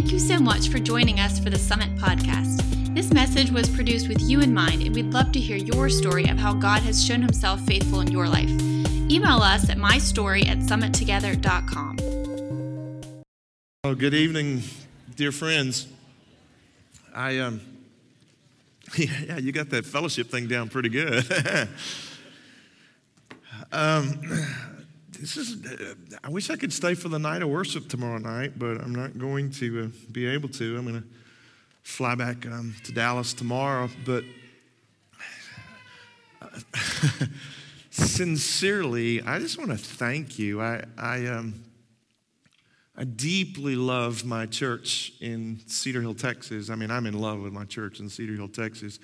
Thank you so much for joining us for the Summit podcast. This message was produced with you in mind, and we'd love to hear your story of how God has shown himself faithful in your life. Email us at mystory at summittogether.com. Good evening, dear friends. I um, yeah, you got that fellowship thing down pretty good. um, this is. Uh, I wish I could stay for the night of worship tomorrow night, but I'm not going to uh, be able to. I'm going to fly back um, to Dallas tomorrow, but. sincerely, I just want to thank you. I, I, um, I deeply love my church in Cedar Hill, Texas. I mean, I'm in love with my church in Cedar Hill, Texas.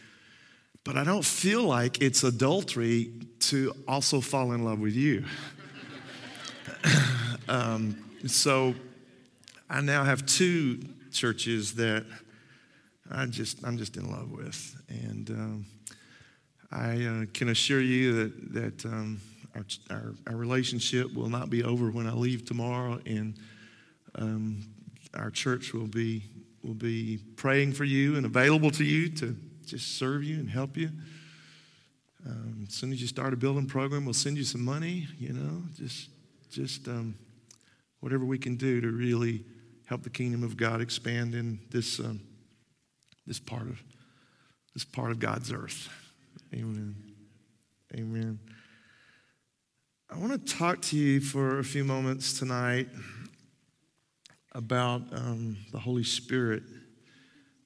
But I don't feel like it's adultery to also fall in love with you. um, so I now have two churches that I just, I'm just in love with. And um, I uh, can assure you that, that um, our, our, our, relationship will not be over when I leave tomorrow. And um, our church will be, will be praying for you and available to you to just serve you and help you. Um, as soon as you start a building program, we'll send you some money, you know, just, just um, whatever we can do to really help the kingdom of God expand in this, um, this, part, of, this part of God's earth. Amen. Amen. I want to talk to you for a few moments tonight about um, the Holy Spirit.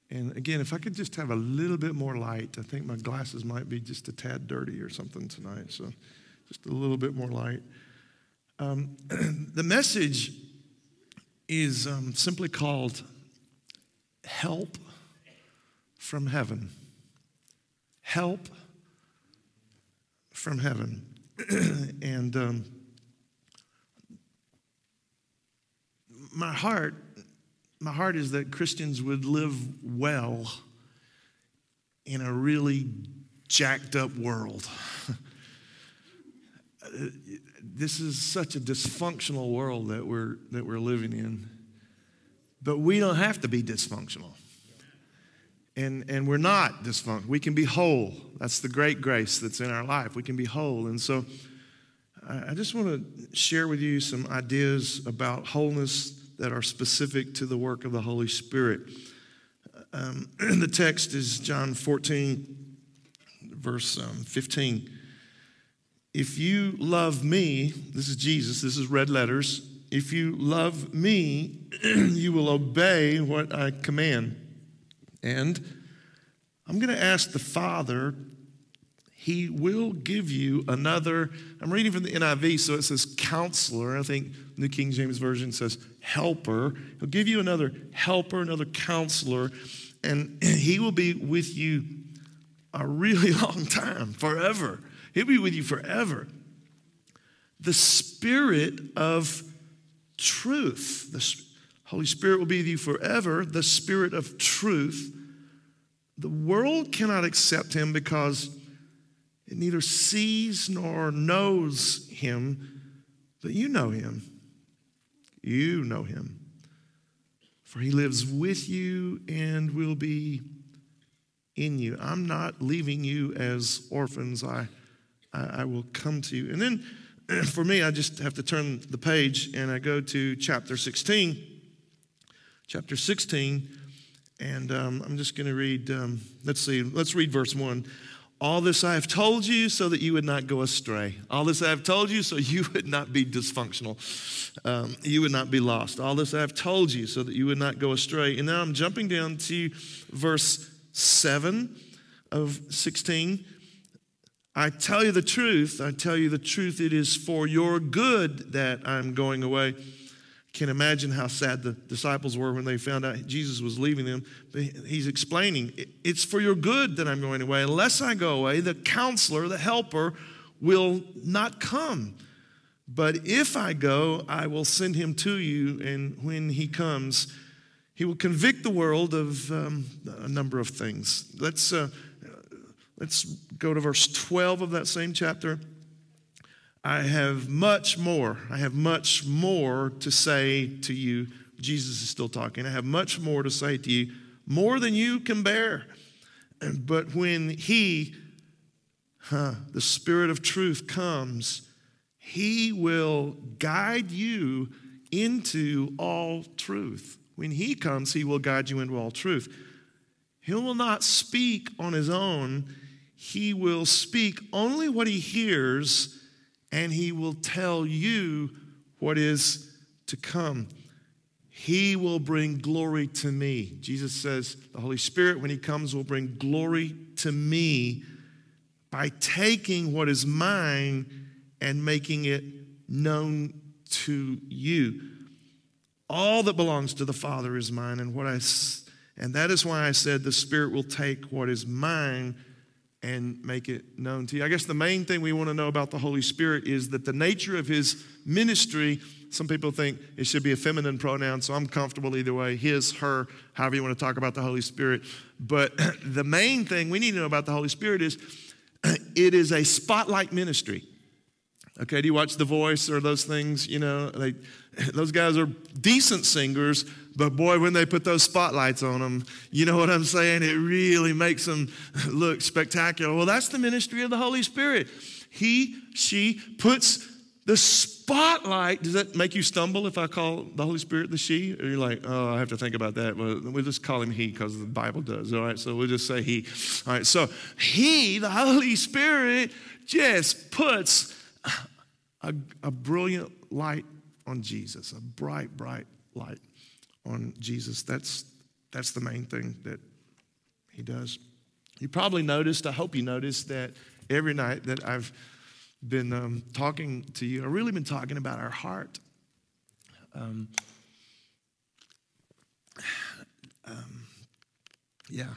And again, if I could just have a little bit more light, I think my glasses might be just a tad dirty or something tonight. So just a little bit more light. Um, the message is um, simply called Help from Heaven. Help from Heaven. and um, my heart, my heart is that Christians would live well in a really jacked up world. this is such a dysfunctional world that we're, that we're living in. But we don't have to be dysfunctional. And, and we're not dysfunctional. We can be whole. That's the great grace that's in our life. We can be whole. And so I just want to share with you some ideas about wholeness that are specific to the work of the Holy Spirit. Um, the text is John 14, verse um, 15. If you love me, this is Jesus, this is red letters. If you love me, you will obey what I command. And I'm going to ask the Father, He will give you another. I'm reading from the NIV, so it says counselor. I think New King James Version says helper. He'll give you another helper, another counselor, and He will be with you a really long time, forever. He'll be with you forever. The Spirit of truth. The Holy Spirit will be with you forever, the Spirit of truth. The world cannot accept him because it neither sees nor knows him, but you know him. You know him. For he lives with you and will be in you. I'm not leaving you as orphans. I, I, I will come to you. And then for me, I just have to turn the page and I go to chapter 16 chapter 16. And um, I'm just going to read, um, let's see, let's read verse 1. All this I have told you so that you would not go astray. All this I have told you so you would not be dysfunctional. Um, you would not be lost. All this I have told you so that you would not go astray. And now I'm jumping down to verse 7 of 16. I tell you the truth. I tell you the truth. It is for your good that I'm going away. can't imagine how sad the disciples were when they found out Jesus was leaving them. But he's explaining, it's for your good that I'm going away. Unless I go away, the counselor, the helper, will not come. But if I go, I will send him to you, and when he comes, he will convict the world of um, a number of things. Let's, uh, let's go to verse 12 of that same chapter. I have much more, I have much more to say to you, Jesus is still talking. I have much more to say to you, more than you can bear. But when He, huh, the Spirit of truth, comes, He will guide you into all truth. When He comes, He will guide you into all truth. He will not speak on His own, He will speak only what He hears, and He will tell you what is to come. He will bring glory to me. Jesus says, the Holy Spirit, when He comes, will bring glory to me by taking what is mine and making it known to you. All that belongs to the Father is mine, and what I and that is why I said the Spirit will take what is mine and make it known to you. I guess the main thing we want to know about the Holy Spirit is that the nature of his ministry some people think it should be a feminine pronoun, so I'm comfortable either way his, her, however you want to talk about the Holy Spirit. But the main thing we need to know about the Holy Spirit is it is a spotlight ministry. Okay, do you watch The Voice or those things? You know, they, those guys are decent singers, but boy, when they put those spotlights on them, you know what I'm saying? It really makes them look spectacular. Well, that's the ministry of the Holy Spirit. He, she puts the spotlight, does that make you stumble if I call the Holy Spirit the she? Or you're like, oh, I have to think about that. Well, we'll just call him he because the Bible does. All right, so we'll just say he. All right, so he, the Holy Spirit, just puts a, a brilliant light on Jesus, a bright, bright light on Jesus. That's, that's the main thing that he does. You probably noticed, I hope you noticed, that every night that I've been um, talking to you. I've really been talking about our heart. Um, um, yeah.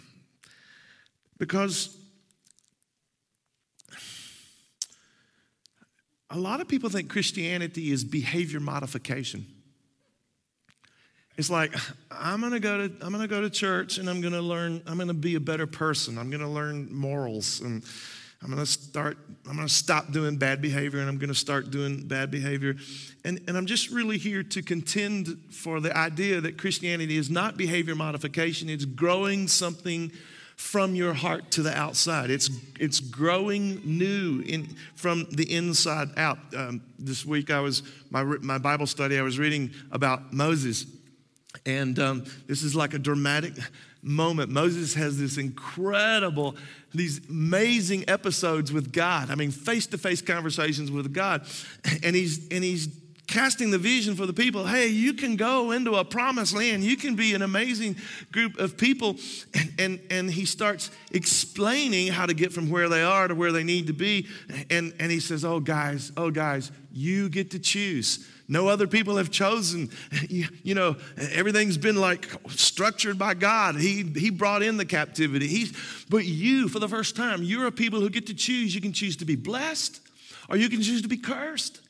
Because a lot of people think Christianity is behavior modification. It's like I'm gonna go to I'm gonna go to church and I'm gonna learn I'm gonna be a better person. I'm gonna learn morals and I'm to start, I'm to stop doing bad behavior and I'm to start doing bad behavior. And, and I'm just really here to contend for the idea that Christianity is not behavior modification, it's growing something from your heart to the outside. It's, it's growing new in, from the inside out. Um, this week, I was, my, my Bible study, I was reading about Moses. And um, this is like a dramatic moment. Moses has this incredible, these amazing episodes with God. I mean, face to face conversations with God. And he's, and he's casting the vision for the people hey you can go into a promised land you can be an amazing group of people and, and, and he starts explaining how to get from where they are to where they need to be and, and he says oh guys oh guys you get to choose no other people have chosen. You, you, know, everything's been like structured by God. He, he brought in the captivity. He's, but you, for the first time, you're a people who get to choose. You can choose to be blessed or you can choose to be cursed.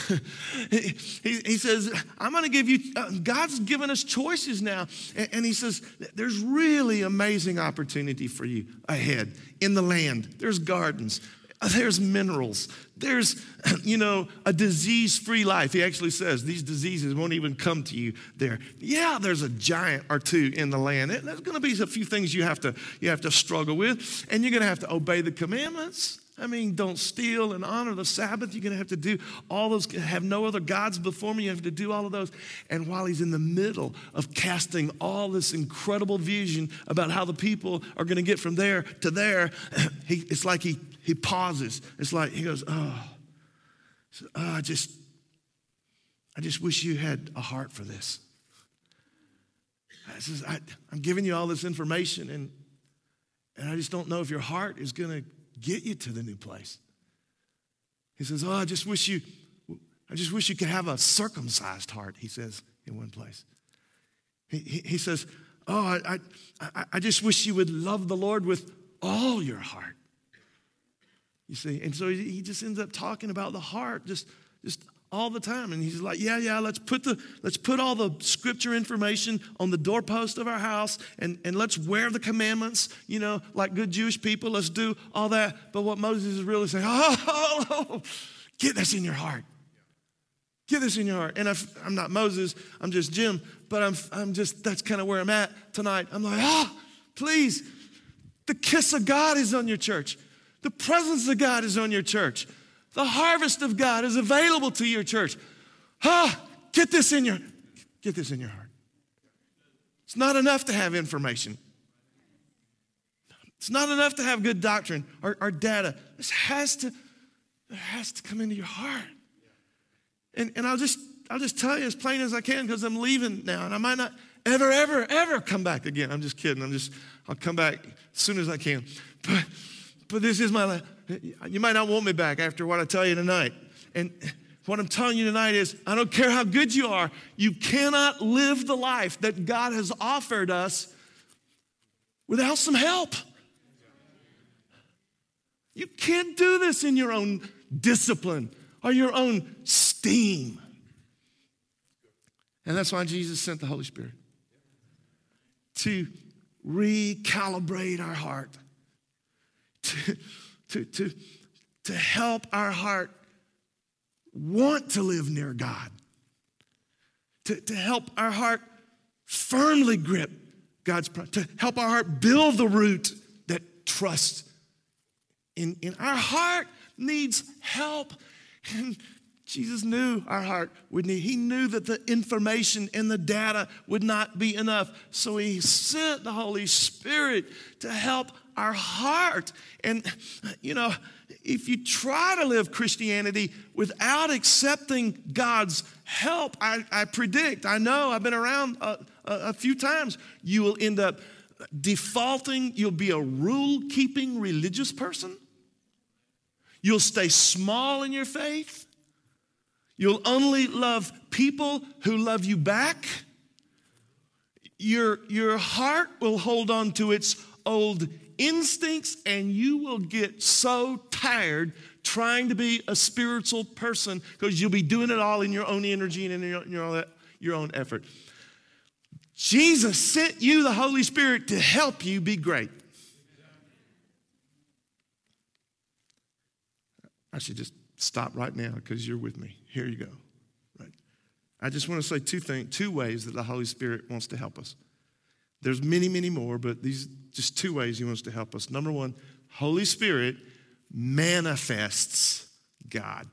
he, he, says, I'm going to give you, uh, God's given us choices now. And, and, he says, there's really amazing opportunity for you ahead in the land. There's gardens, there's minerals. There's, you know, a disease free life. He actually says these diseases won't even come to you there. Yeah, there's a giant or two in the land. There's going to be a few things you have to, you have to struggle with, and you're going to have to obey the commandments. I mean, don't steal and honor the Sabbath. You're going to have to do all those, have no other gods before me. You have to do all of those. And while he's in the middle of casting all this incredible vision about how the people are going to get from there to there, he, it's like he he pauses. It's like he goes, oh, oh I just, I just wish you had a heart for this. I says, I, I'm giving you all this information, and, and I just don't know if your heart is going to get you to the new place. He says, Oh, I just wish you, I just wish you could have a circumcised heart, he says in one place. He, he, he says, Oh, I, I, I just wish you would love the Lord with all your heart. You see, and so he just ends up talking about the heart just, just all the time. And he's like, yeah, yeah, let's put the let's put all the scripture information on the doorpost of our house and, and let's wear the commandments, you know, like good Jewish people. Let's do all that. But what Moses is really saying, oh, get this in your heart. Get this in your heart. And I'm not Moses, I'm just Jim, but I'm, I'm just, that's kind of where I'm at tonight. I'm like, oh, please. The kiss of God is on your church. The presence of God is on your church. The harvest of God is available to your church. Ah, get this in your, get this in your heart. It's not enough to have information. It's not enough to have good doctrine or, or data. This has to, it has to come into your heart. And, and I'll just I'll just tell you as plain as I can because I'm leaving now and I might not ever, ever, ever come back again. I'm just kidding. I'm just, I'll come back as soon as I can. But but this is my life. You might not want me back after what I tell you tonight. And what I'm telling you tonight is I don't care how good you are, you cannot live the life that God has offered us without some help. You can't do this in your own discipline or your own steam. And that's why Jesus sent the Holy Spirit to recalibrate our heart, to, to, to, to help our heart want to live near God, to, to help our heart firmly grip God's to help our heart build the root that trusts in, in our heart needs help. And Jesus knew our heart would need. He knew that the information and the data would not be enough. So he sent the Holy Spirit to help our heart. And, you know, if you try to live Christianity without accepting God's help, I, I predict, I know, I've been around a, a, a few times, you will end up defaulting, you'll be a rule keeping religious person. You'll stay small in your faith. You'll only love people who love you back. Your, your heart will hold on to its old instincts, and you will get so tired trying to be a spiritual person because you'll be doing it all in your own energy and in your, your, your own effort. Jesus sent you the Holy Spirit to help you be great. I should just stop right now because you're with me. Here you go. Right. I just want to say two things, two ways that the Holy Spirit wants to help us. There's many, many more, but these just two ways he wants to help us. Number one, Holy Spirit manifests God.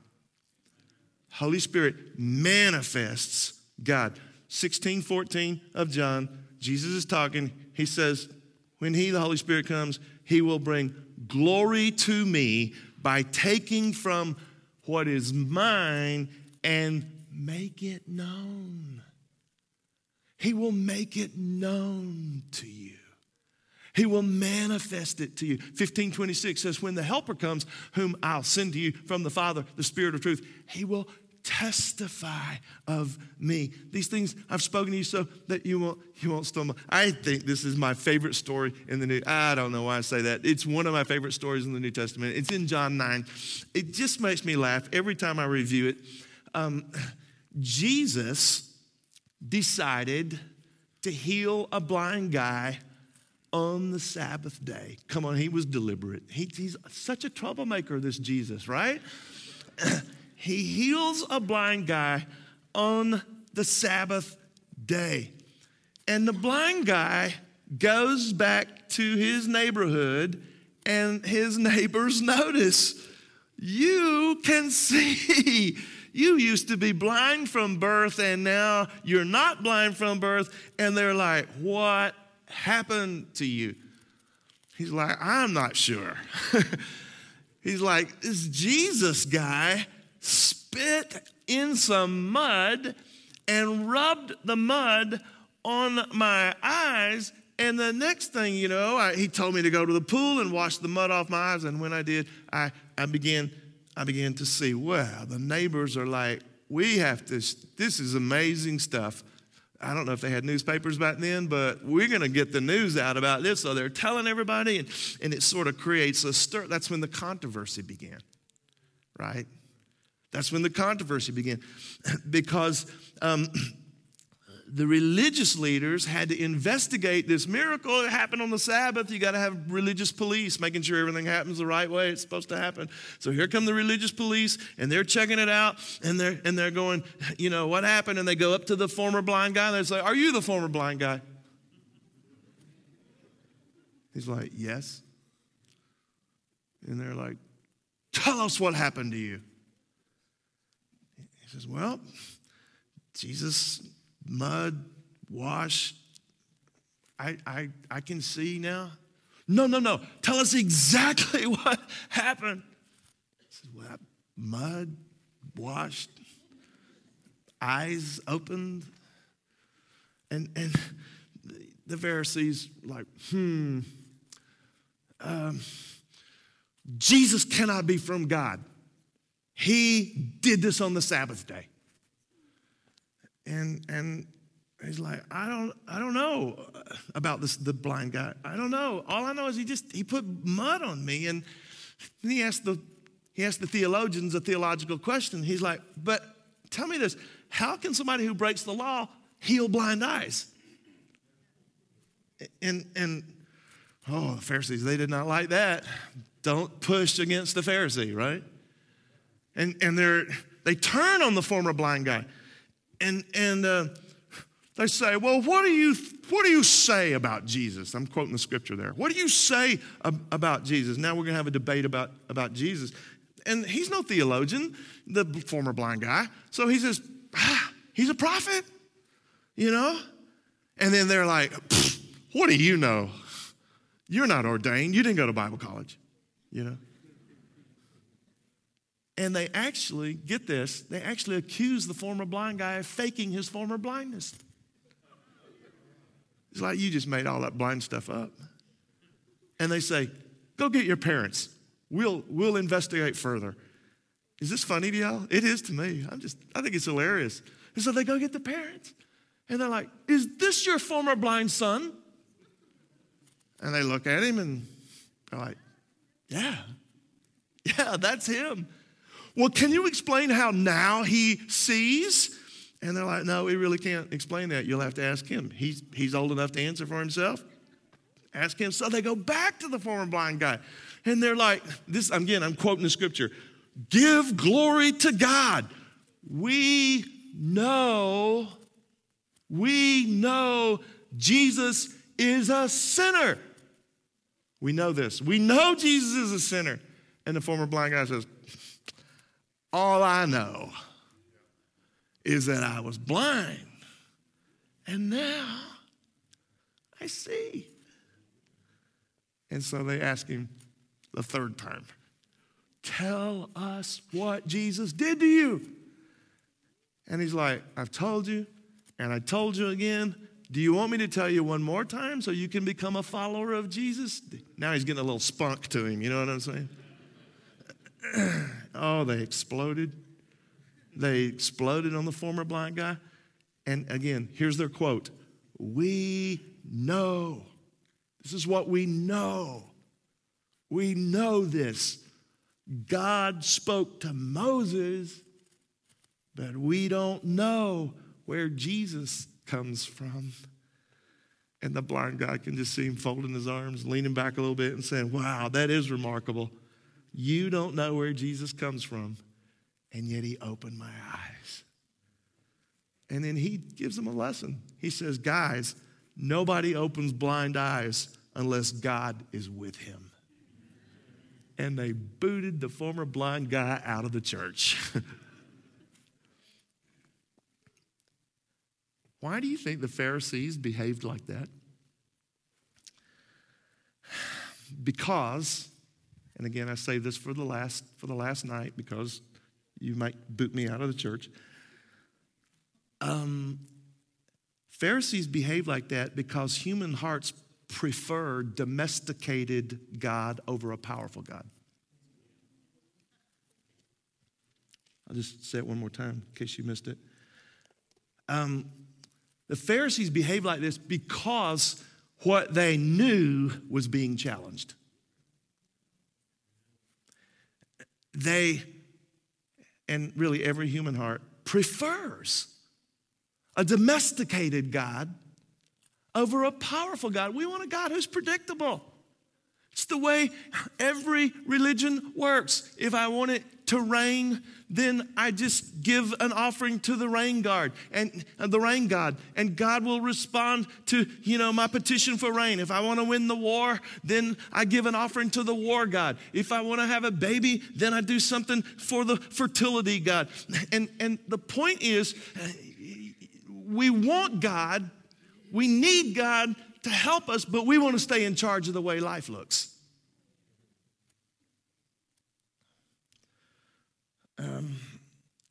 Holy Spirit manifests God. 16, 14 of John, Jesus is talking. He says, When He, the Holy Spirit, comes, He will bring glory to me by taking from what is mine and make it known. He will make it known to you. He will manifest it to you. 1526 says, When the Helper comes, whom I'll send to you from the Father, the Spirit of truth, he will testify of me. These things I've spoken to you so that you won't, you won't stumble. I think this is my favorite story in the New. I don't know why I say that. It's one of my favorite stories in the New Testament. It's in John 9. It just makes me laugh every time I review it. Um, Jesus decided to heal a blind guy on the Sabbath day. Come on, he was deliberate. He, he's such a troublemaker, this Jesus, right? he heals a blind guy on the Sabbath day. And the blind guy goes back to his neighborhood, and his neighbors notice you can see. You used to be blind from birth, and now you're not blind from birth. And they're like, What happened to you? He's like, I'm not sure. He's like, This Jesus guy spit in some mud and rubbed the mud on my eyes. And the next thing you know, I, he told me to go to the pool and wash the mud off my eyes. And when I did, I, I began I began to see, wow, the neighbors are like, we have to, this is amazing stuff. I don't know if they had newspapers back then, but we're going to get the news out about this. So they're telling everybody, and, and it sort of creates a stir. That's when the controversy began, right? That's when the controversy began. because um, the religious leaders had to investigate this miracle. It happened on the Sabbath. You got to have religious police making sure everything happens the right way it's supposed to happen. So here come the religious police, and they're checking it out, and they're and they're going, you know, what happened? And they go up to the former blind guy, and they say, "Are you the former blind guy?" He's like, "Yes." And they're like, "Tell us what happened to you." He says, "Well." Jesus mud, wash. I, I, I can see now. No, no, no. Tell us exactly what happened. Said, well, mud, washed, eyes opened. And, and the Pharisees, like, hmm, um, Jesus cannot be from God. He did this on the Sabbath day. And, and he's like, I don't, I don't know about this, the blind guy. I don't know. All I know is he just, he put mud on me. And he asked the, he asked the theologians a theological question. He's like, but tell me this, how can somebody who breaks the law heal blind eyes? And, and oh, the Pharisees, they did not like that. Don't push against the Pharisee, right? And, and they're, they turn on the former blind guy and, and uh, they say, Well, what do, you, what do you say about Jesus? I'm quoting the scripture there. What do you say ab- about Jesus? Now we're going to have a debate about, about Jesus. And he's no theologian, the former blind guy. So he says, ah, He's a prophet, you know? And then they're like, What do you know? You're not ordained. You didn't go to Bible college, you know? And they actually, get this, they actually accuse the former blind guy of faking his former blindness. It's like you just made all that blind stuff up. And they say, go get your parents. We'll, we'll investigate further. Is this funny to y'all? It is to me. I'm just, I think it's hilarious. And so they go get the parents. And they're like, Is this your former blind son? And they look at him and they're like, Yeah, yeah, that's him. Well, can you explain how now he sees? And they're like, No, we really can't explain that. You'll have to ask him. He's, he's old enough to answer for himself. Ask him. So they go back to the former blind guy. And they're like, this again, I'm quoting the scripture. Give glory to God. We know, we know Jesus is a sinner. We know this. We know Jesus is a sinner. And the former blind guy says, all I know is that I was blind, and now I see. And so they ask him the third time, Tell us what Jesus did to you. And he's like, I've told you, and I told you again. Do you want me to tell you one more time so you can become a follower of Jesus? Now he's getting a little spunk to him, you know what I'm saying? oh, they exploded. They exploded on the former blind guy. And again, here's their quote We know. This is what we know. We know this. God spoke to Moses, but we don't know where Jesus comes from. And the blind guy can just see him folding his arms, leaning back a little bit, and saying, Wow, that is remarkable. You don't know where Jesus comes from, and yet he opened my eyes. And then he gives them a lesson. He says, Guys, nobody opens blind eyes unless God is with him. And they booted the former blind guy out of the church. Why do you think the Pharisees behaved like that? Because and again, I say this for the last, for the last night because you might boot me out of the church. Um, Pharisees behave like that because human hearts prefer domesticated God over a powerful God. I'll just say it one more time in case you missed it. Um, the Pharisees behave like this because what they knew was being challenged. They, and really every human heart, prefers a domesticated God over a powerful God. We want a God who's predictable. It's the way every religion works. If I want it to rain, then I just give an offering to the rain guard and uh, the rain god, and God will respond to you know my petition for rain. If I want to win the war, then I give an offering to the war god. If I want to have a baby, then I do something for the fertility god. And and the point is, we want God, we need God to help us, but we want to stay in charge of the way life looks. Um,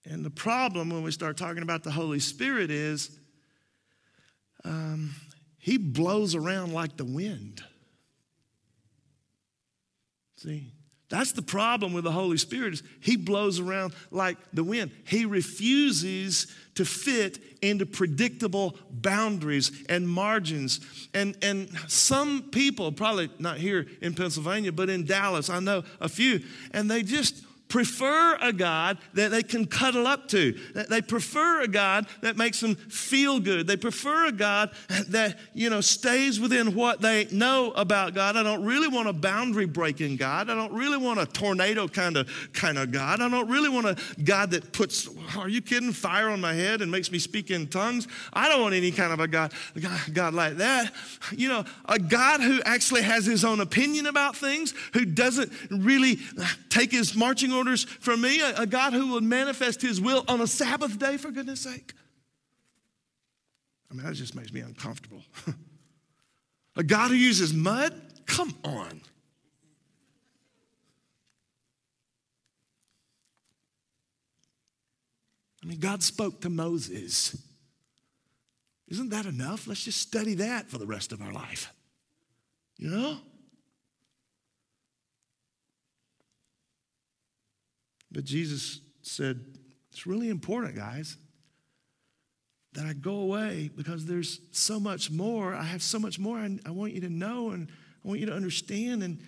and the problem when we start talking about the Holy Spirit is um, he blows around like the wind. See, that's the problem with the Holy Spirit is he blows around like the wind. He refuses to fit into predictable boundaries and margins. And, and some people, probably not here in Pennsylvania, but in Dallas, I know a few, and they just prefer a God that they can cuddle up to. They prefer a God that makes them feel good. They prefer a God that, you know, stays within what they know about God. I don't really want a boundary breaking God. I don't really want a tornado kind of kind of God. I don't really want a God that puts, are you kidding, fire on my head and makes me speak in tongues. I don't want any kind of a God, God like that. You know, a God who actually has his own opinion about things, who doesn't really take his marching orders from me, a, a God who will manifest his will on a Sabbath day, for goodness sake. I mean, that just makes me uncomfortable. a God who uses mud? Come on. I mean, God spoke to Moses. Isn't that enough? Let's just study that for the rest of our life. You know? But Jesus said, It's really important, guys, that I go away because there's so much more. I have so much more I, I want you to know and I want you to understand. And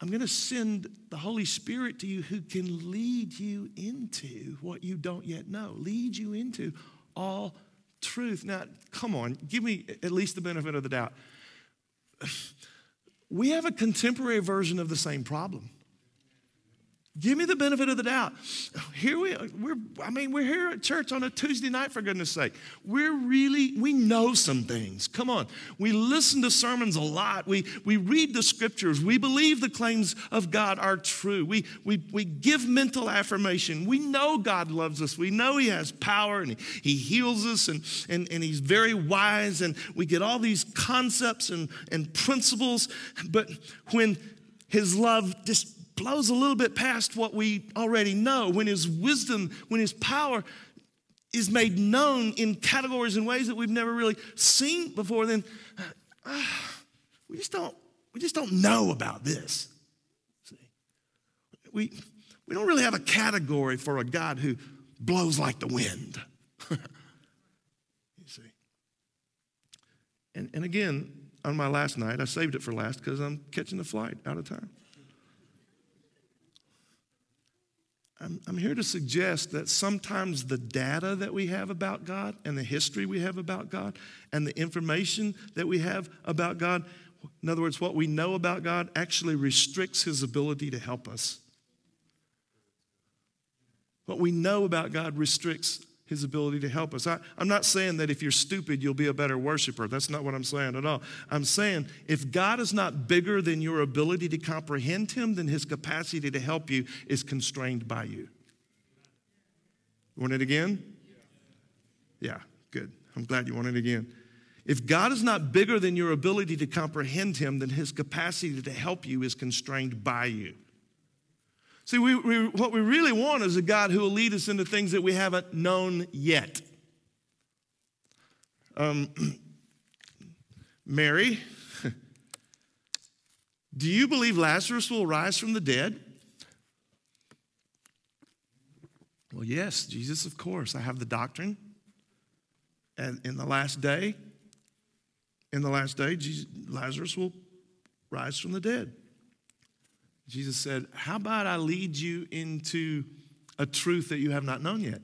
I'm going to send the Holy Spirit to you who can lead you into what you don't yet know, lead you into all truth. Now, come on, give me at least the benefit of the doubt. We have a contemporary version of the same problem. Give me the benefit of the doubt. Here we are. We're, I mean, we're here at church on a Tuesday night, for goodness sake. We're really, we know some things. Come on. We listen to sermons a lot. We, we read the scriptures. We believe the claims of God are true. We, we, we give mental affirmation. We know God loves us. We know He has power and He, he heals us and, and, and He's very wise. And we get all these concepts and, and principles. But when His love just blows a little bit past what we already know, when his wisdom, when his power is made known in categories and ways that we've never really seen before, then uh, we just don't we just don't know about this. See, we we don't really have a category for a God who blows like the wind. you see. And, and again, on my last night, I saved it for last because I'm catching the flight out of time. I'm, I'm here to suggest that sometimes the data that we have about God and the history we have about God and the information that we have about God, in other words, what we know about God, actually restricts his ability to help us. What we know about God restricts his ability to help us. I, am not saying that if you're stupid, you'll be a better worshiper. That's not what I'm saying at all. I'm saying if God is not bigger than your ability to comprehend him, then his capacity to help you is constrained by you. Want it again? Yeah, good. I'm glad you want it again. If God is not bigger than your ability to comprehend him, then his capacity to help you is constrained by you. See, we, we, what we really want is a God who will lead us into things that we haven't known yet. Um, Mary, do you believe Lazarus will rise from the dead? Well, yes, Jesus, of course. I have the doctrine. And in the last day, in the last day, Jesus, Lazarus will rise from the dead. Jesus said, How about I lead you into a truth that you have not known yet?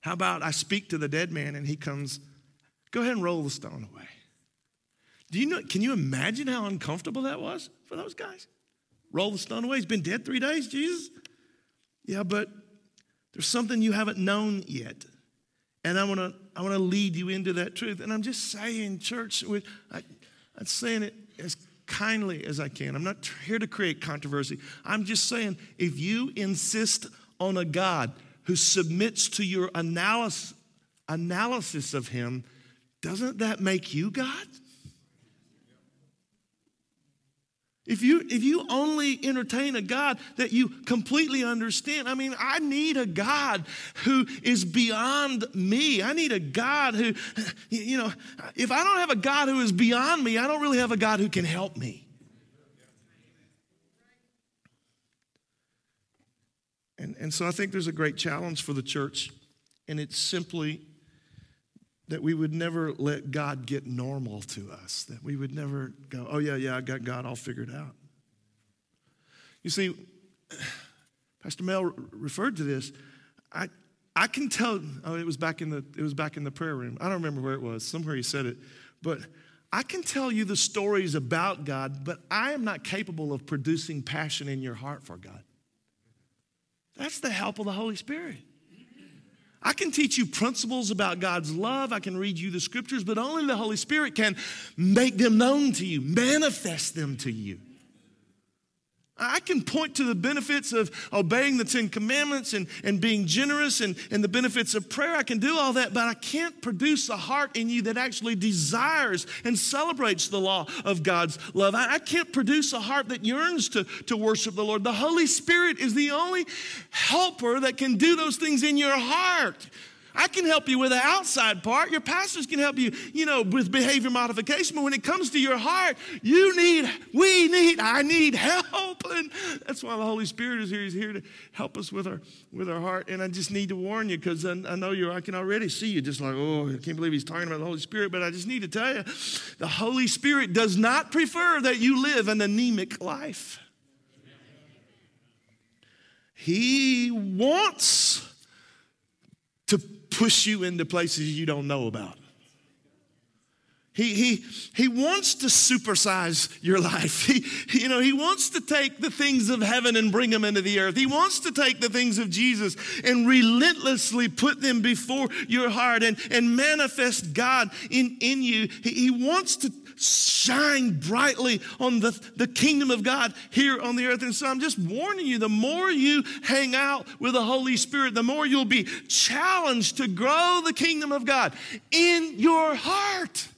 How about I speak to the dead man and he comes, go ahead and roll the stone away. Do you know, can you imagine how uncomfortable that was for those guys? Roll the stone away. He's been dead three days, Jesus. Yeah, but there's something you haven't known yet. And I want to I want to lead you into that truth. And I'm just saying, church, I, I'm saying it as kindly as I can. I'm not here to create controversy. I'm just saying, if you insist on a God who submits to your analysis, analysis of Him, doesn't that make you God? If you, if you only entertain a God that you completely understand, I mean, I need a God who is beyond me. I need a God who, you know, if I don't have a God who is beyond me, I don't really have a God who can help me. And, and so I think there's a great challenge for the church, and it's simply that we would never let God get normal to us, that we would never go, oh, yeah, yeah, I got God all figured out. You see, Pastor Mel referred to this. I, I can tell, oh, it was back in the, it was back in the prayer room. I don't remember where it was, somewhere he said it. But I can tell you the stories about God, but I am not capable of producing passion in your heart for God. That's the help of the Holy Spirit. I can teach you principles about God's love. I can read you the scriptures, but only the Holy Spirit can make them known to you, manifest them to you. I can point to the benefits of obeying the Ten Commandments and, and being generous and, and the benefits of prayer. I can do all that, but I can't produce a heart in you that actually desires and celebrates the law of God's love. I, I can't produce a heart that yearns to, to worship the Lord. The Holy Spirit is the only helper that can do those things in your heart. I can help you with the outside part. Your pastors can help you, you know, with behavior modification. But when it comes to your heart, you need, we need, I need help. And that's why the Holy Spirit is here. He's here to help us with our with our heart. And I just need to warn you because I, I know you. I can already see you just like, oh, I can't believe he's talking about the Holy Spirit. But I just need to tell you, the Holy Spirit does not prefer that you live an anemic life. He wants to push you into places you don't know about. He, he, he wants to supersize your life. He, you know, he wants to take the things of heaven and bring them into the earth. He wants to take the things of Jesus and relentlessly put them before your heart and, and manifest God in, in you. He, he wants to shine brightly on the, the kingdom of God here on the earth. And so I'm just warning you the more you hang out with the Holy Spirit, the more you'll be challenged to grow the kingdom of God in your heart.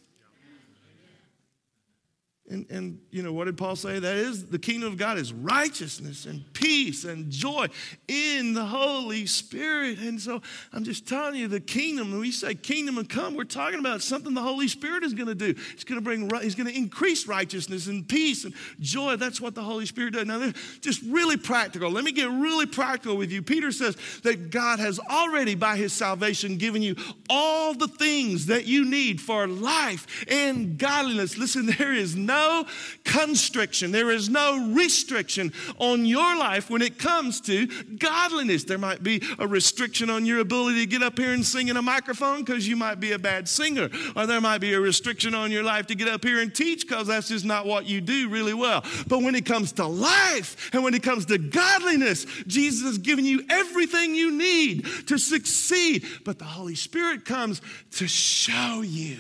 And, and, you know, what did Paul say? That is, the kingdom of God is righteousness and peace and joy in the Holy Spirit. And so I'm just telling you, the kingdom, when we say kingdom and come, we're talking about something the Holy Spirit is going to do. It's going to bring, He's going to increase righteousness and peace and joy. That's what the Holy Spirit does. Now, just really practical. Let me get really practical with you. Peter says that God has already, by his salvation, given you all the things that you need for life and godliness. Listen, there is no no constriction, there is no restriction on your life when it comes to godliness. There might be a restriction on your ability to get up here and sing in a microphone because you might be a bad singer, or there might be a restriction on your life to get up here and teach because that's just not what you do really well. But when it comes to life and when it comes to godliness, Jesus has given you everything you need to succeed. But the Holy Spirit comes to show you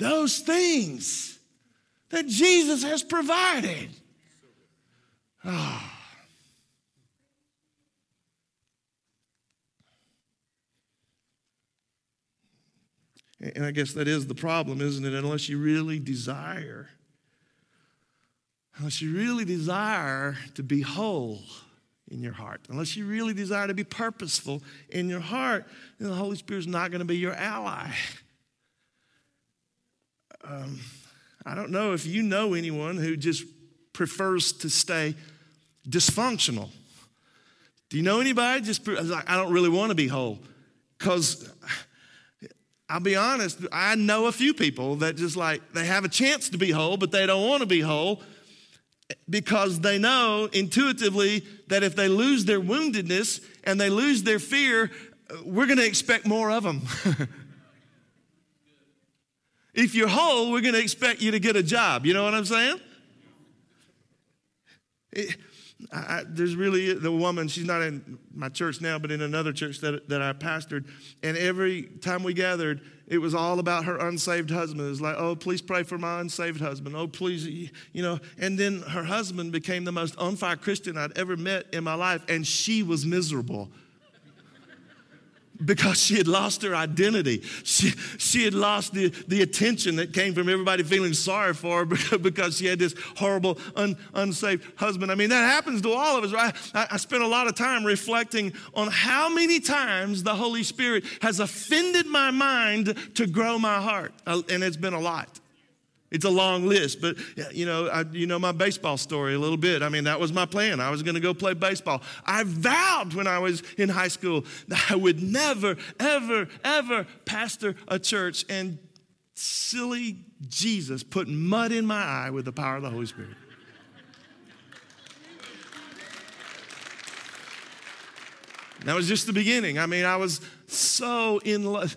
those things that Jesus has provided. Oh. And I guess that is the problem, isn't it? Unless you really desire, unless you really desire to be whole in your heart, unless you really desire to be purposeful in your heart, then the Holy Spirit's not going to be your ally. Um, I don't know if you know anyone who just prefers to stay dysfunctional. Do you know anybody? Just like I don't really want to be whole, because I'll be honest. I know a few people that just like they have a chance to be whole, but they don't want to be whole because they know intuitively that if they lose their woundedness and they lose their fear, we're going to expect more of them. if you're whole, we're going to expect you to get a job. You know what I'm saying? It, I, there's really the woman, she's not in my church now, but in another church that, that I pastored. And every time we gathered, it was all about her unsaved husband. It was like, oh, please pray for my unsaved husband. Oh, please, you know. And then her husband became the most on fire Christian I'd ever met in my life, and she was miserable because she had lost her identity. She, she had lost the, the attention that came from everybody feeling sorry for her because she had this horrible, un, unsaved husband. I mean, that happens to all of us, right? I, I spent a lot of time reflecting on how many times the Holy Spirit has offended my mind to grow my heart. Uh, and it's been a lot. It's a long list, but you know, I, you know my baseball story a little bit. I mean, that was my plan. I was going to go play baseball. I vowed when I was in high school that I would never, ever, ever pastor a church. And silly Jesus put mud in my eye with the power of the Holy Spirit. that was just the beginning. I mean, I was so in love.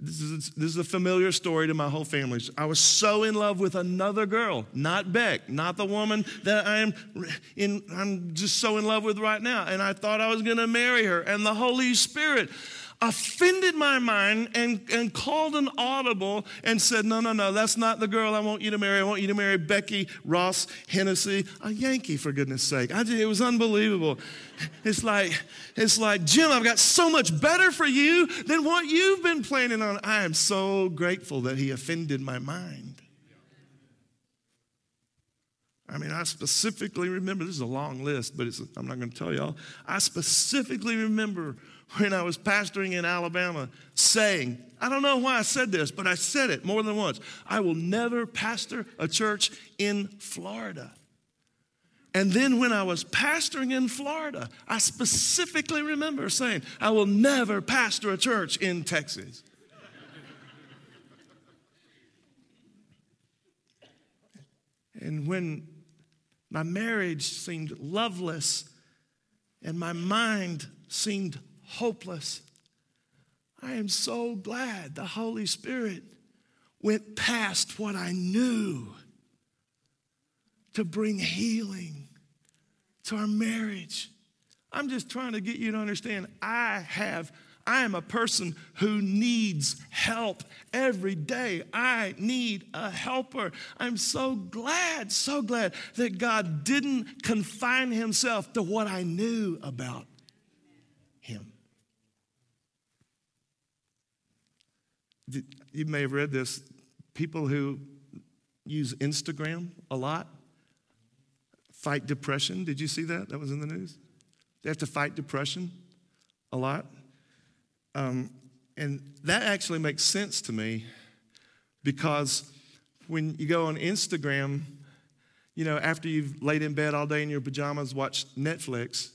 This is, this is a familiar story to my whole family. I was so in love with another girl, not Beck, not the woman that I'm in, I'm just so in love with right now. And I thought I was going to marry her. And the Holy Spirit offended my mind and, and called an audible and said, No, no, no, that's not the girl I want you to marry. I want you to marry Becky Ross Hennesy, a Yankee, for goodness sake. I just, it was unbelievable. It's like, it's like, Jim, I've got so much better for you than what you've been planning on. I am so grateful that he offended my mind. I mean, I specifically remember, this is a long list, but I'm not going to tell y'all. I specifically remember when I was pastoring in Alabama saying, I don't know why I said this, but I said it more than once. I will never pastor a church in Florida. And then when I was pastoring in Florida, I specifically remember saying, I will never pastor a church in Texas. and when my marriage seemed loveless and my mind seemed hopeless. I am so glad the Holy Spirit went past what I knew to bring healing to our marriage. I'm just trying to get you to understand I have I am a person who needs help every day. I need a helper. I'm so glad, so glad that God didn't confine himself to what I knew about him. You may have read this. People who use Instagram a lot fight depression. Did you see that? That was in the news. They have to fight depression a lot. Um, and that actually makes sense to me because when you go on Instagram, you know, after you've laid in bed all day in your pajamas, watched Netflix,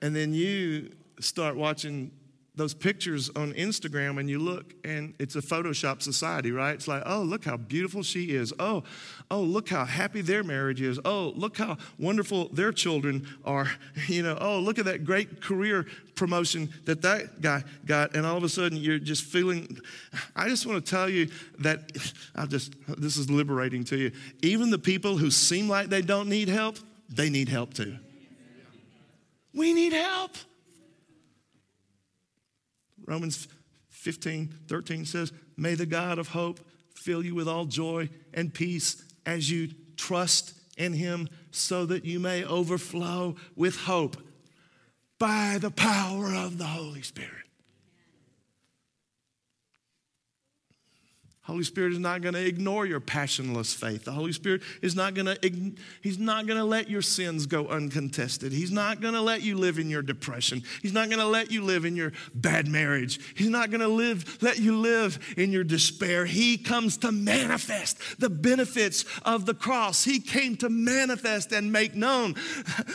and then you start watching those pictures on Instagram and you look and it's a Photoshop society, right? It's like, oh, look how beautiful she is. Oh, oh, look how happy their marriage is. Oh, look how wonderful their children are. You know, oh, look at that great career promotion that that guy got. And all of a sudden you're just feeling, I just want to tell you that I just, this is liberating to you. Even the people who seem like they don't need help, they need help too. We need help. Romans 15, 13 says, May the God of hope fill you with all joy and peace as you trust in him, so that you may overflow with hope by the power of the Holy Spirit. Holy Spirit is not going to ignore your passionless faith. The Holy Spirit is not going to he's not going to let your sins go uncontested. He's not going to let you live in your depression. He's not going to let you live in your bad marriage. He's not going to live let you live in your despair. He comes to manifest the benefits of the cross. He came to manifest and make known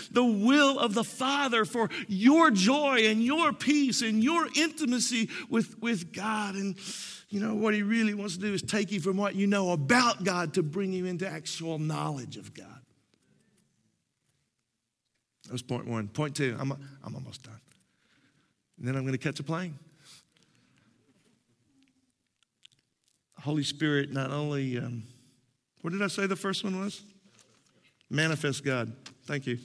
the will of the Father for your joy and your peace and your intimacy with with God and you know, what he really wants to do is take you from what you know about God to bring you into actual knowledge of God. That was point one. Point two, I'm, I'm almost done. and then I'm going to catch a plane. Holy Spirit not only, um, what did I say the first one was? Manifest God. Thank you.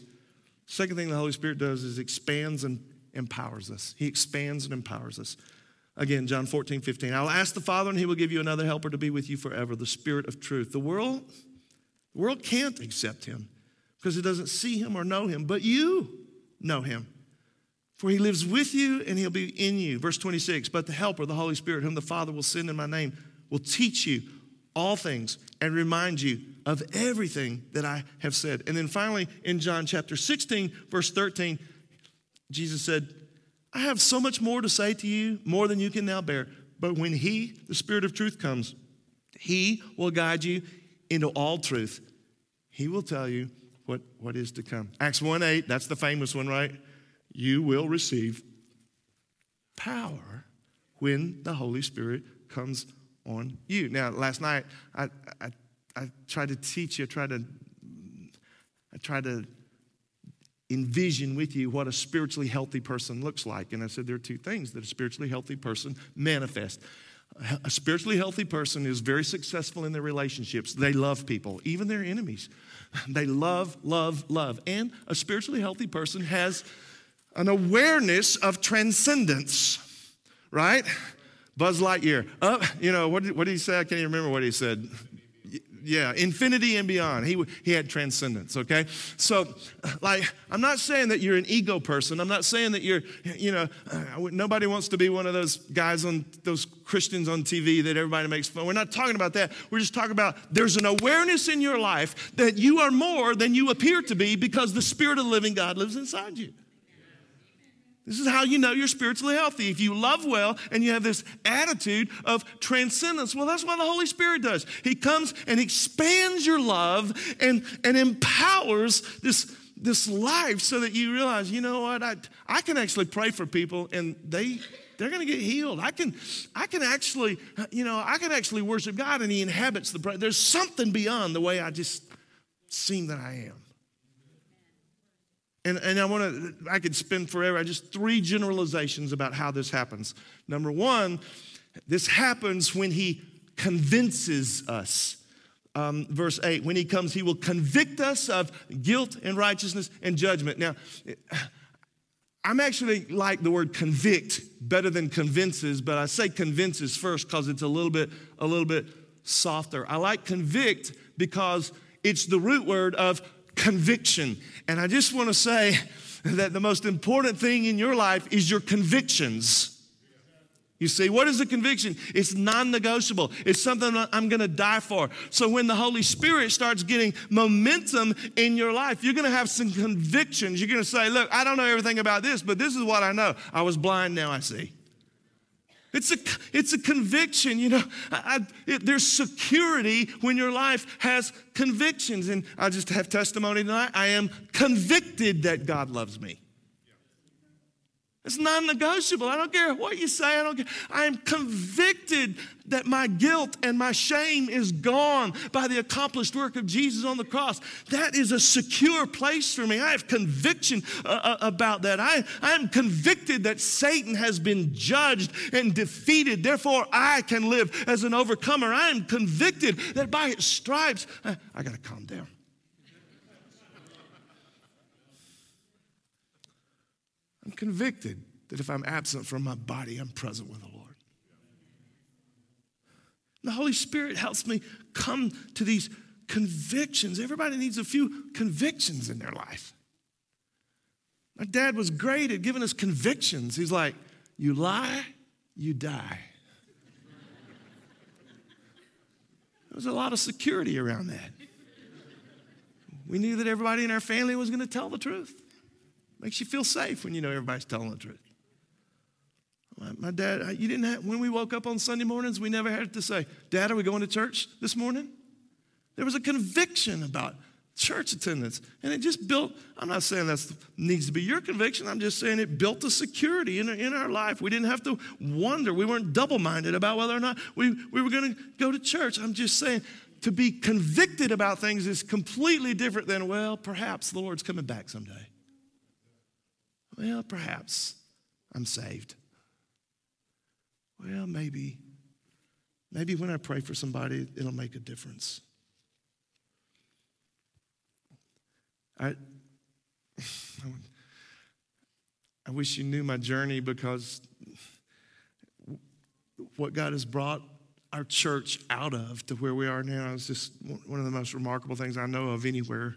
Second thing the Holy Spirit does is expands and empowers us. He expands and empowers us. Again, John 14, 15. I'll ask the Father, and he will give you another helper to be with you forever, the Spirit of truth. The world, the world can't accept him because it doesn't see him or know him, but you know him. For he lives with you and he'll be in you. Verse 26 But the Helper, the Holy Spirit, whom the Father will send in my name, will teach you all things and remind you of everything that I have said. And then finally, in John chapter 16, verse 13, Jesus said, I have so much more to say to you, more than you can now bear. But when He, the Spirit of truth, comes, He will guide you into all truth. He will tell you what, what is to come. Acts 1 8, that's the famous one, right? You will receive power when the Holy Spirit comes on you. Now, last night, I, I, I tried to teach you, I tried to, I tried to envision with you what a spiritually healthy person looks like. And I said there are two things that a spiritually healthy person manifests. A spiritually healthy person is very successful in their relationships. They love people, even their enemies. They love, love, love. And a spiritually healthy person has an awareness of transcendence, right? Buzz Lightyear. Up, you know, what did, what did he say? I can't even remember what he said yeah, infinity and beyond. He, he had transcendence, okay? So, like, I'm not saying that you're an ego person. I'm not saying that you're, you know, nobody wants to be one of those guys on, those Christians on TV that everybody makes fun. We're not talking about that. We're just talking about there's an awareness in your life that you are more than you appear to be because the Spirit of the living God lives inside you. This is how you know you're spiritually healthy. If you love well and you have this attitude of transcendence, well, that's what the Holy Spirit does. He comes and expands your love and, and empowers this, this life so that you realize, you know what, I, I can actually pray for people and they, they're going to get healed. I can, I can actually, you know, I can actually worship God and He inhabits the prayer. There's something beyond the way I just seem that I am. And, and I want to, I could spend forever. I just three generalizations about how this happens. Number one, this happens when he convinces us. Um, verse 8, when he comes, he will convict us of guilt and righteousness and judgment. Now, I'm actually like the word convict better than convinces, but I say convinces first because it's a little bit, a little bit softer. I like convict because it's the root word of conviction. And I just want to say that the most important thing in your life is your convictions. You see, what is a conviction? It's non negotiable. It's something I'm going to die for. So when the Holy Spirit starts getting momentum in your life, you're going to have some convictions. You're going to say, Look, I don't know everything about this, but this is what I know. I was blind, now I see. It's a, it's a conviction, you know. I, it, there's security when your life has convictions. And I just have testimony tonight. I am convicted that God loves me. It's non negotiable. I don't care what you say. I don't care. I am convicted that my guilt and my shame is gone by the accomplished work of Jesus on the cross. That is a secure place for me. I have conviction uh, uh about that. I, I am convicted that Satan has been judged and defeated. Therefore, I can live as an overcomer. I am convicted that by his stripes, I, I got to calm down. Convicted that if I'm absent from my body, I'm present with the Lord. The Holy Spirit helps me come to these convictions. Everybody needs a few convictions in their life. My dad was great at giving us convictions. He's like, You lie, you die. There was a lot of security around that. We knew that everybody in our family was going to tell the truth. Makes you feel safe when you know everybody's telling the truth. My dad, you didn't have, when we woke up on Sunday mornings, we never had to say, Dad, are we going to church this morning? There was a conviction about church attendance. And it just built, I'm not saying that needs to be your conviction, I'm just saying it built a security in, in our life. We didn't have to wonder, we weren't double minded about whether or not we, we were going to go to church. I'm just saying to be convicted about things is completely different than, well, perhaps the Lord's coming back someday. Well, perhaps. I'm saved. Well, maybe. Maybe when I pray for somebody, it'll make a difference. I, I wish you knew my journey because what God has brought our church out of to where we are now is just one of the most remarkable things I know of anywhere.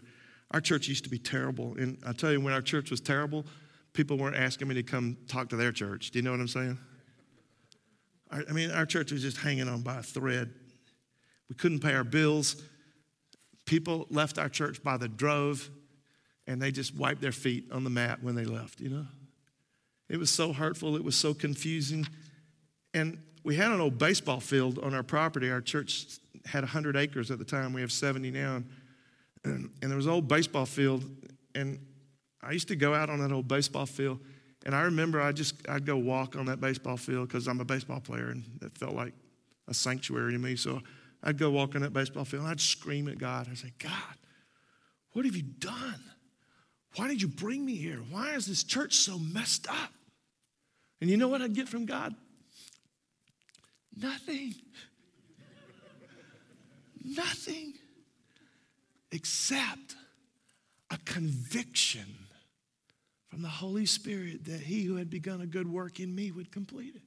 Our church used to be terrible. And I tell you, when our church was terrible, people weren't asking me to come talk to their church. Do you know what I'm saying? I mean, our church was just hanging on by a thread. We couldn't pay our bills. People left our church by the drove, and they just wiped their feet on the mat when they left, you know? It was so hurtful. It was so confusing. And we had an old baseball field on our property. Our church had 100 acres at the time. We have 70 now. And, and there was an old baseball field. And I used to go out on that old baseball field. And I remember I just, I'd go walk on that baseball field because I'm a baseball player and it felt like a sanctuary to me. So I'd go walk on that baseball field and I'd scream at God. I'd say, God, what have you done? Why did you bring me here? Why is this church so messed up? And you know what I'd get from God? Nothing. Nothing except a conviction from the Holy Spirit that he who had begun a good work in me would complete it.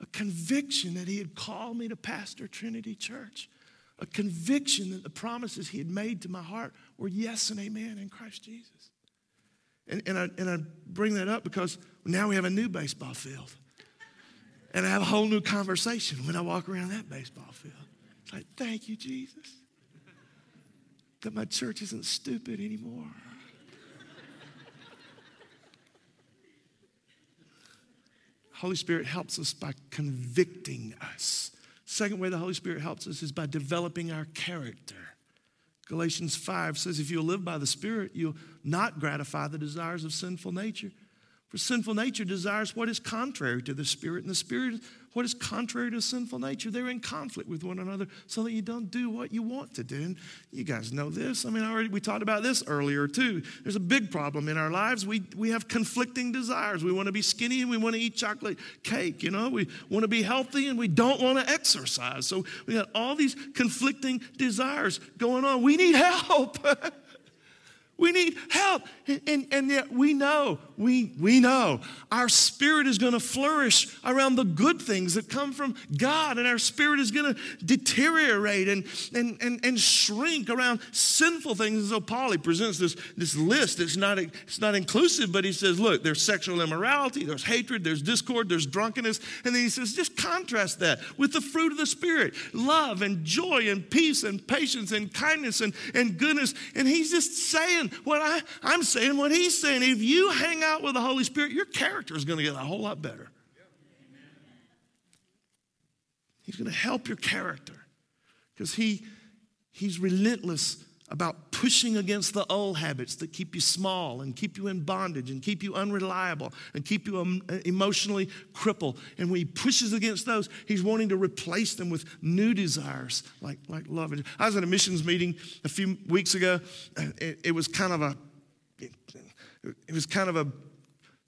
A conviction that he had called me to pastor Trinity Church. A conviction that the promises he had made to my heart were yes and amen in Christ Jesus. And, and, I, and I bring that up because now we have a new baseball field. And I have a whole new conversation when I walk around that baseball field. It's like, thank you, Jesus, that my church isn't stupid anymore. Holy Spirit helps us by convicting us. Second way the Holy Spirit helps us is by developing our character. Galatians 5 says, If you'll live by the Spirit, you'll not gratify the desires of sinful nature. For sinful nature desires what is contrary to the Spirit, and the Spirit what is contrary to sinful nature. They're in conflict with one another so that you don't do what you want to do. And you guys know this. I mean, I already, we talked about this earlier too. There's a big problem in our lives. We, we have conflicting desires. We want to be skinny and we want to eat chocolate cake. You know, we want to be healthy and we don't want to exercise. So we got all these conflicting desires going on. We need help. We need help. And, and, yet we know, we, we know our spirit is going to flourish around the good things that come from God, and our spirit is going to deteriorate and, and, and, and shrink around sinful things. And so Paul, he presents this, this list. It's not, it's not inclusive, but he says, look, there's sexual immorality, there's hatred, there's discord, there's drunkenness. And then he says, just contrast that with the fruit of the Spirit love and joy and peace and patience and kindness and, and goodness. And he's just saying, what I, I'm saying, what he's saying. If you hang out with the Holy Spirit, your character is going to get a whole lot better. He's going to help your character because he, he's relentless about pushing against the old habits that keep you small and keep you in bondage and keep you unreliable and keep you um, emotionally crippled. And when he pushes against those, he's wanting to replace them with new desires like, like love. I was at a missions meeting a few weeks ago. It, it was kind of a, it, was kind of a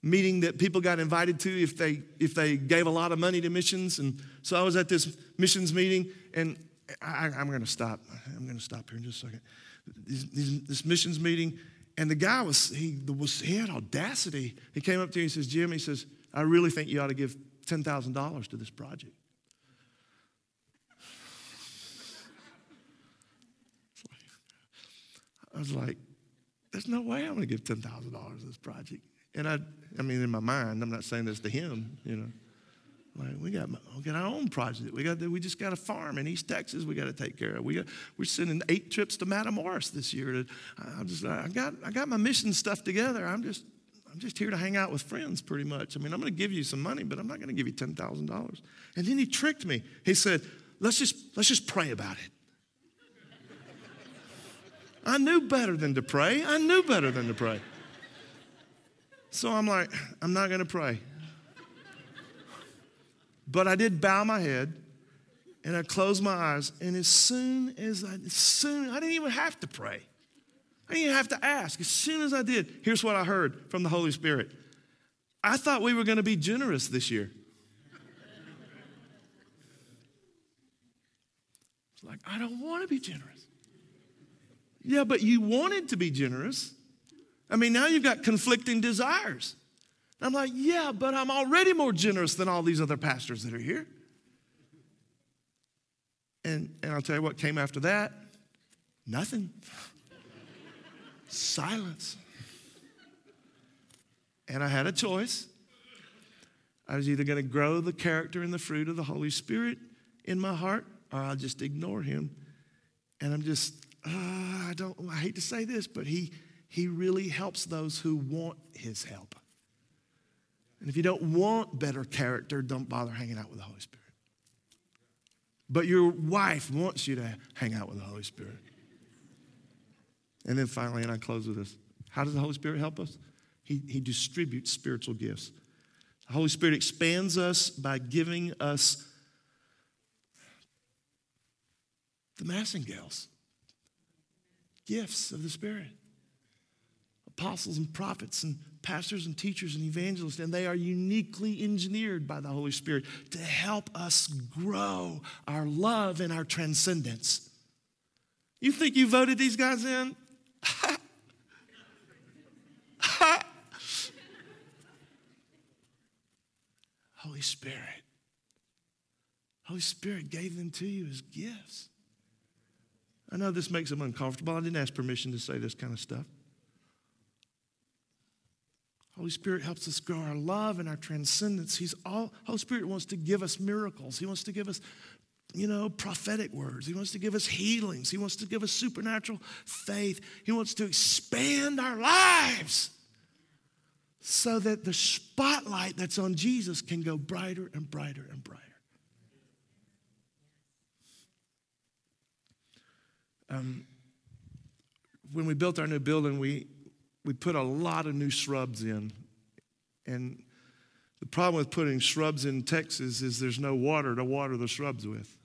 meeting that people got invited to if they if they gave a lot of money to missions. And so I was at this missions meeting, and I, am going to stop. I'm going to stop here in just a second this missions meeting, and the guy was he was he had audacity. He came up to me and says, "Jim," he says, "I really think you ought to give ten thousand dollars to this project." I was like, "There's no way I'm going to give ten thousand dollars to this project." And I, I mean, in my mind, I'm not saying this to him, you know. Like we got, we got our own project. We got, we just got a farm in East Texas. We got to take care of. We got, we're sending eight trips to Matamoros this year. To, I'm just, I got, I got my mission stuff together. I'm just, I'm just here to hang out with friends, pretty much. I mean, I'm going to give you some money, but I'm not going to give you ten thousand dollars. And then he tricked me. He said, "Let's just, let's just pray about it." I knew better than to pray. I knew better than to pray. So I'm like, I'm not going to pray. But I did bow my head and I closed my eyes. And as soon as I, as soon, I didn't even have to pray. I didn't even have to ask. As soon as I did, here's what I heard from the Holy Spirit I thought we were going to be generous this year. It's like, I don't want to be generous. Yeah, but you wanted to be generous. I mean, now you've got conflicting desires. I'm like, yeah, but I'm already more generous than all these other pastors that are here. And, and I'll tell you what came after that nothing. Silence. And I had a choice. I was either going to grow the character and the fruit of the Holy Spirit in my heart, or I'll just ignore him. And I'm just, uh, I don't, I hate to say this, but he, he really helps those who want his help. And if you don't want better character, don't bother hanging out with the Holy Spirit. But your wife wants you to hang out with the Holy Spirit. And then finally, and I close with this how does the Holy Spirit help us? He, he distributes spiritual gifts. The Holy Spirit expands us by giving us the massingales, gifts of the Spirit, apostles and prophets and pastors and teachers and evangelists, and they are uniquely engineered by the Holy Spirit to help us grow our love and our transcendence. You think you voted these guys in? Holy Spirit. Holy Spirit gave them to you as gifts. I know this makes them uncomfortable. I didn't ask permission to say this kind of stuff. Holy Spirit helps us grow our love and our transcendence. He's all Holy Spirit wants to give us miracles. He wants to give us, you know, prophetic words. He wants to give us healings. He wants to give us supernatural faith. He wants to expand our lives so that the spotlight that's on Jesus can go brighter and brighter and brighter. Um, when we built our new building, we we put a lot of new shrubs in. And the problem with putting shrubs in Texas is there's no water to water the shrubs with.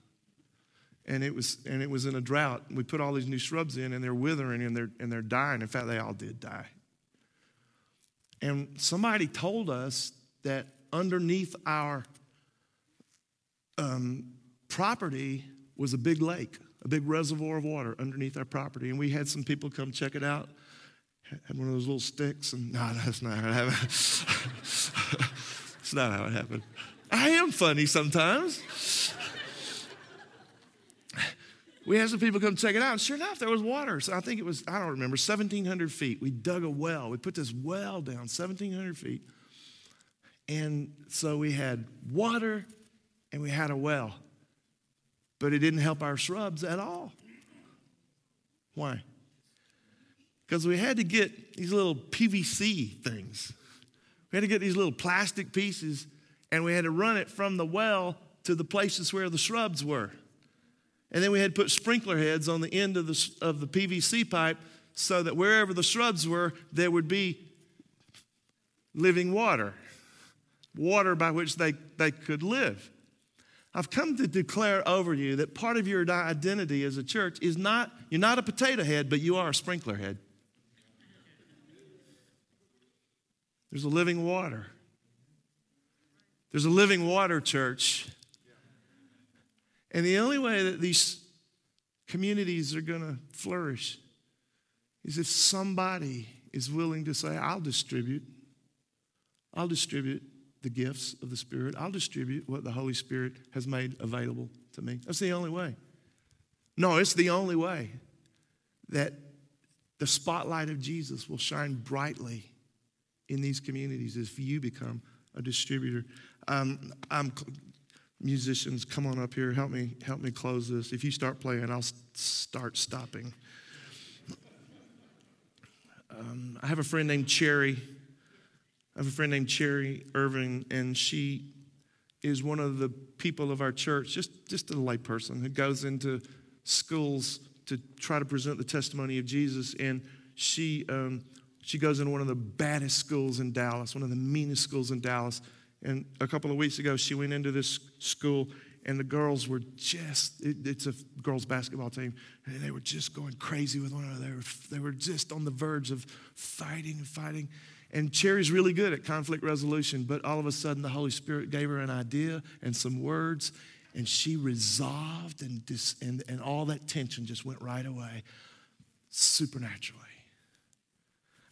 And it was, and it was in a drought. We put all these new shrubs in, and they're withering and they're, and they're dying. In fact, they all did die. And somebody told us that underneath our um, property was a big lake, a big reservoir of water underneath our property. And we had some people come check it out had one of those little sticks, and no, that's not how it happened. it's not how it happened. I am funny sometimes. we had some people come check it out, and sure enough, there was water. So I think it was, I don't remember, 1,700 feet. We dug a well. We put this well down, 1,700 feet. And so we had water and we had a well. But it didn't help our shrubs at all. Why? Because we had to get these little PVC things. We had to get these little plastic pieces and we had to run it from the well to the places where the shrubs were. And then we had to put sprinkler heads on the end of the, of the PVC pipe so that wherever the shrubs were, there would be living water, water by which they, they could live. I've come to declare over you that part of your identity as a church is not, you're not a potato head, but you are a sprinkler head. There's a living water. There's a living water church. And the only way that these communities are going to flourish is if somebody is willing to say, I'll distribute. I'll distribute the gifts of the Spirit. I'll distribute what the Holy Spirit has made available to me. That's the only way. No, it's the only way that the spotlight of Jesus will shine brightly in these communities if you become a distributor. Um, I'm, musicians, come on up here. Help me, help me close this. If you start playing, I'll start stopping. Um, I have a friend named Cherry. I have a friend named Cherry Irving, and she is one of the people of our church, just, just a layperson who goes into schools to try to present the testimony of Jesus. And she um, she goes in one of the baddest schools in Dallas, one of the meanest schools in Dallas. And a couple of weeks ago, she went into this school, and the girls were just, it, it's a girls' basketball team, and they were just going crazy with one another. They were, they were just on the verge of fighting and fighting. And Cherry's really good at conflict resolution, but all of a sudden the Holy Spirit gave her an idea and some words, and she resolved, and, dis, and, and all that tension just went right away supernaturally.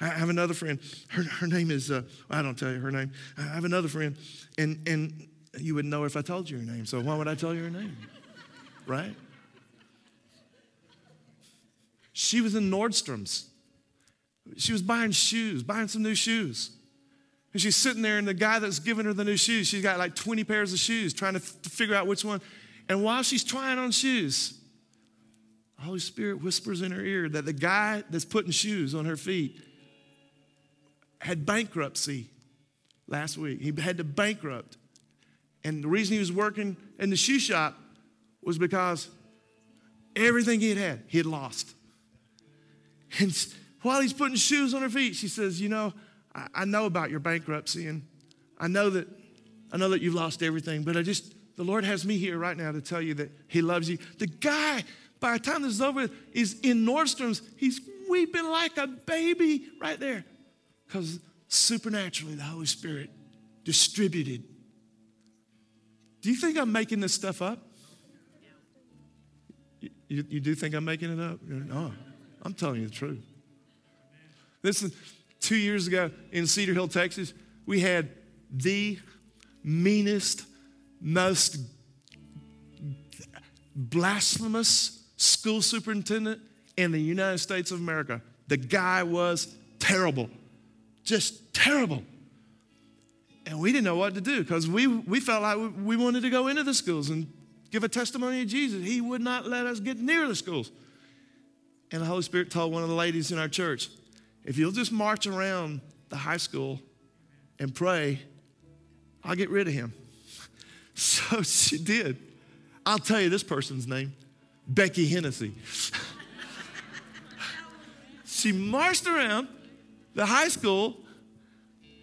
I have another friend. Her, her name is, uh, I don't tell you her name. I have another friend, and, and you wouldn't know if I told you her name, so why would I tell you her name? Right? She was in Nordstrom's. She was buying shoes, buying some new shoes. And she's sitting there, and the guy that's giving her the new shoes, she's got like 20 pairs of shoes, trying to, f- to figure out which one. And while she's trying on shoes, the Holy Spirit whispers in her ear that the guy that's putting shoes on her feet had bankruptcy last week. He had to bankrupt. And the reason he was working in the shoe shop was because everything he had had, he had lost. And while he's putting shoes on her feet, she says, You know, I, I know about your bankruptcy and I know that I know that you've lost everything, but I just the Lord has me here right now to tell you that He loves you. The guy, by the time this is over, is in Nordstrom's. He's weeping like a baby right there. Because supernaturally the Holy Spirit distributed. Do you think I'm making this stuff up? You, you do think I'm making it up? No, I'm telling you the truth. Listen, two years ago in Cedar Hill, Texas, we had the meanest, most blasphemous school superintendent in the United States of America. The guy was terrible, just terrible. And we didn't know what to do because we, we felt like we wanted to go into the schools and give a testimony of Jesus. He would not let us get near the schools. And the Holy Spirit told one of the ladies in our church, if you'll just march around the high school and pray, I'll get rid of him. So she did. I'll tell you this person's name Becky Hennesy. she marched around the high school,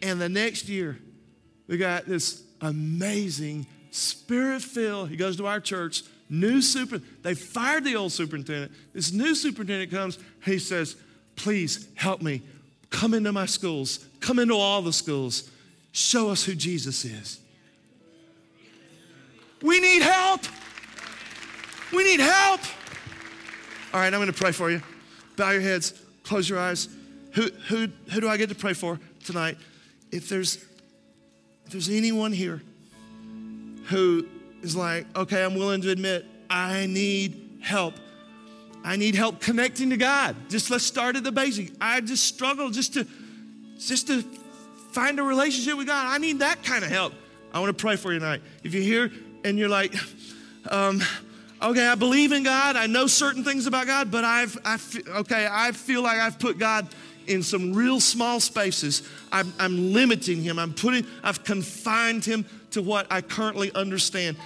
and the next year, we got this amazing spirit filled. He goes to our church, new super. They fired the old superintendent. This new superintendent comes. He says, Please help me. Come into my schools, come into all the schools. Show us who Jesus is. We need help. We need help. All right, I'm going to pray for you. Bow your heads, close your eyes. Who, who, who do I get to pray for tonight? If there's, if there's anyone here who is like, okay, I'm willing to admit I need help. I need help connecting to God. Just let's start at the basic. I just struggle just to just to find a relationship with God. I need that kind of help. I want to pray for you tonight. If you're here and you're like, um, okay, I believe in God. I know certain things about God, but I've, I feel, okay, I feel like I've put God in some real small spaces. I'm, I'm limiting Him. I'm putting, I've confined Him to what I currently understand.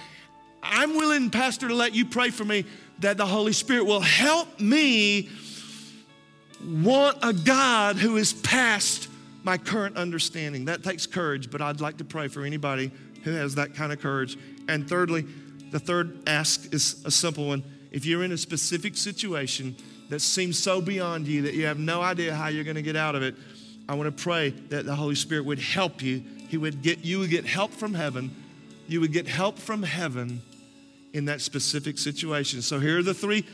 I'm willing, Pastor, to let you pray for me that the Holy Spirit will help me want a God who is past my current understanding. That takes courage, but I'd like to pray for anybody who has that kind of courage. And thirdly, the third ask is a simple one. If you're in a specific situation that seems so beyond you that you have no idea how you're going to get out of it, I want to pray that the Holy Spirit would help you. He would get you would get help from heaven. You would get help from heaven in that specific situation. So here are the three.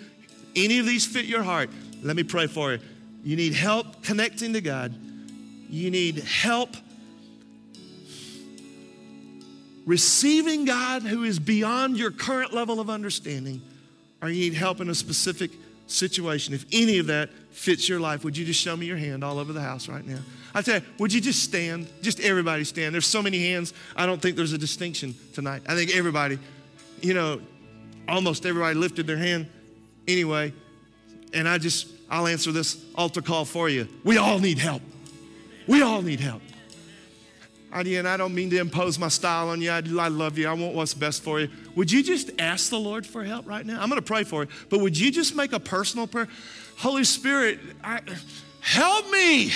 Any of these fit your heart? Let me pray for you. You need help connecting to God. You need help receiving God who is beyond your current level of understanding, or you need help in a specific situation. If any of that fits your life, would you just show me your hand all over the house right now? I tell you, would you just stand? Just everybody stand. There's so many hands, I don't think there's a distinction tonight. I think everybody, you know, almost everybody lifted their hand anyway. And I just, I'll answer this altar call for you. We all need help. We all need help. And I don't mean to impose my style on you. I, I love you. I want what's best for you. Would you just ask the Lord for help right now? I'm going to pray for you. But would you just make a personal prayer? Holy Spirit, I, help me.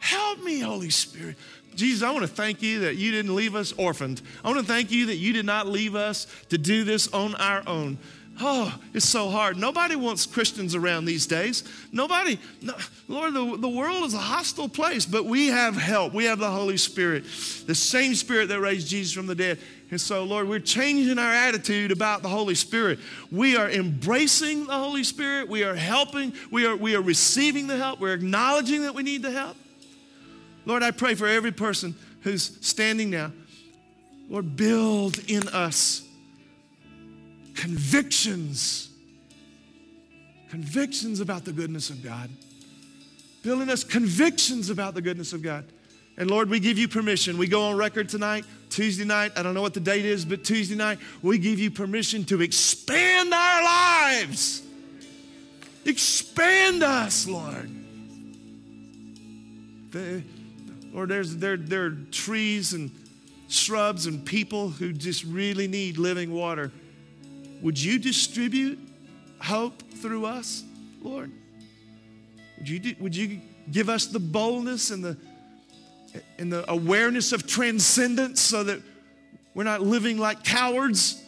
Help me, Holy Spirit. Jesus, I want to thank you that you didn't leave us orphaned. I want to thank you that you did not leave us to do this on our own. Oh, it's so hard. Nobody wants Christians around these days. Nobody, no, Lord, the, the world is a hostile place, but we have help. We have the Holy Spirit, the same Spirit that raised Jesus from the dead. And so, Lord, we're changing our attitude about the Holy Spirit. We are embracing the Holy Spirit. We are helping. We are, we are receiving the help. We're acknowledging that we need the help. Lord, I pray for every person who's standing now. Lord, build in us convictions. Convictions about the goodness of God. Building us convictions about the goodness of God. And Lord, we give you permission. We go on record tonight, Tuesday night. I don't know what the date is, but Tuesday night, we give you permission to expand our lives. Expand us, Lord. The, Lord, there's, there, there are trees and shrubs and people who just really need living water. Would you distribute hope through us, Lord? Would you, would you give us the boldness and the, and the awareness of transcendence so that we're not living like cowards?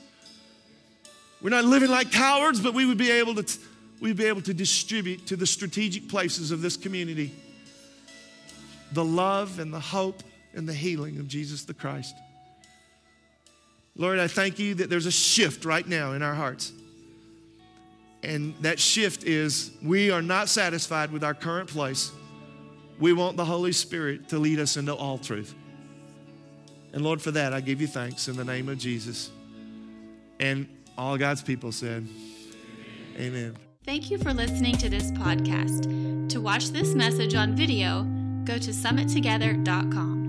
We're not living like cowards, but we would be able to, we'd be able to distribute to the strategic places of this community the love and the hope and the healing of Jesus the Christ. Lord, I thank you that there's a shift right now in our hearts. And that shift is we are not satisfied with our current place. We want the Holy Spirit to lead us into all truth. And Lord, for that, I give you thanks in the name of Jesus. And all God's people said, Amen. Thank you for listening to this podcast. To watch this message on video, go to summittogether.com.